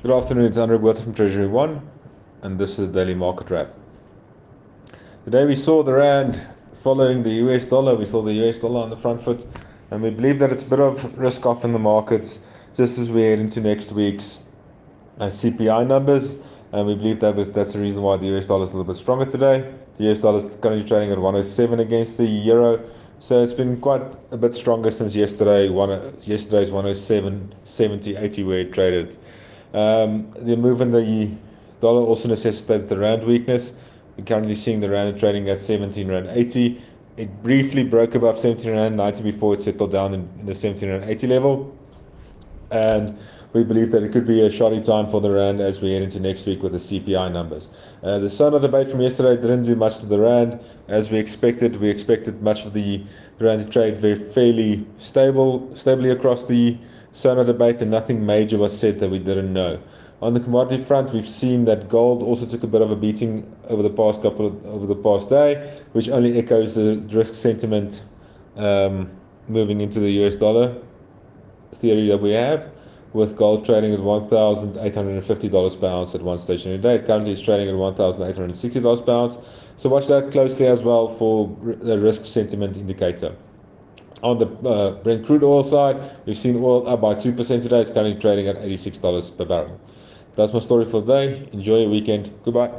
Good afternoon, it's Andrew Botha from Treasury One, and this is the daily market wrap. Today we saw the Rand following the US dollar, we saw the US dollar on the front foot, and we believe that it's a bit of risk off in the markets just as we head into next week's uh, CPI numbers. And we believe that was, that's the reason why the US dollar is a little bit stronger today. The US dollar is currently trading at 107 against the euro. So it's been quite a bit stronger since yesterday. One yesterday's 107, 70, 80 where it traded. Um, the move in the dollar also necessitated the rand weakness. We're currently seeing the rand trading at 17 rand 80. It briefly broke above 17 rand 90 before it settled down in, in the 17 rand 80 level. And we believe that it could be a shoddy time for the rand as we head into next week with the CPI numbers. Uh, the SONA debate from yesterday didn't do much to the rand as we expected. We expected much of the rand to trade very fairly stable, stably across the SONA debate, and nothing major was said that we didn't know. On the commodity front, we've seen that gold also took a bit of a beating over the past couple of, over the past day, which only echoes the risk sentiment um, moving into the US dollar theory that we have with gold trading at $1,850 per ounce at one station a day. It currently is trading at $1,860 per ounce. So watch that closely as well for the risk sentiment indicator. On the uh, Brent crude oil side, we've seen oil up by 2% today. It's currently trading at $86 per barrel. That's my story for the day. Enjoy your weekend. Goodbye.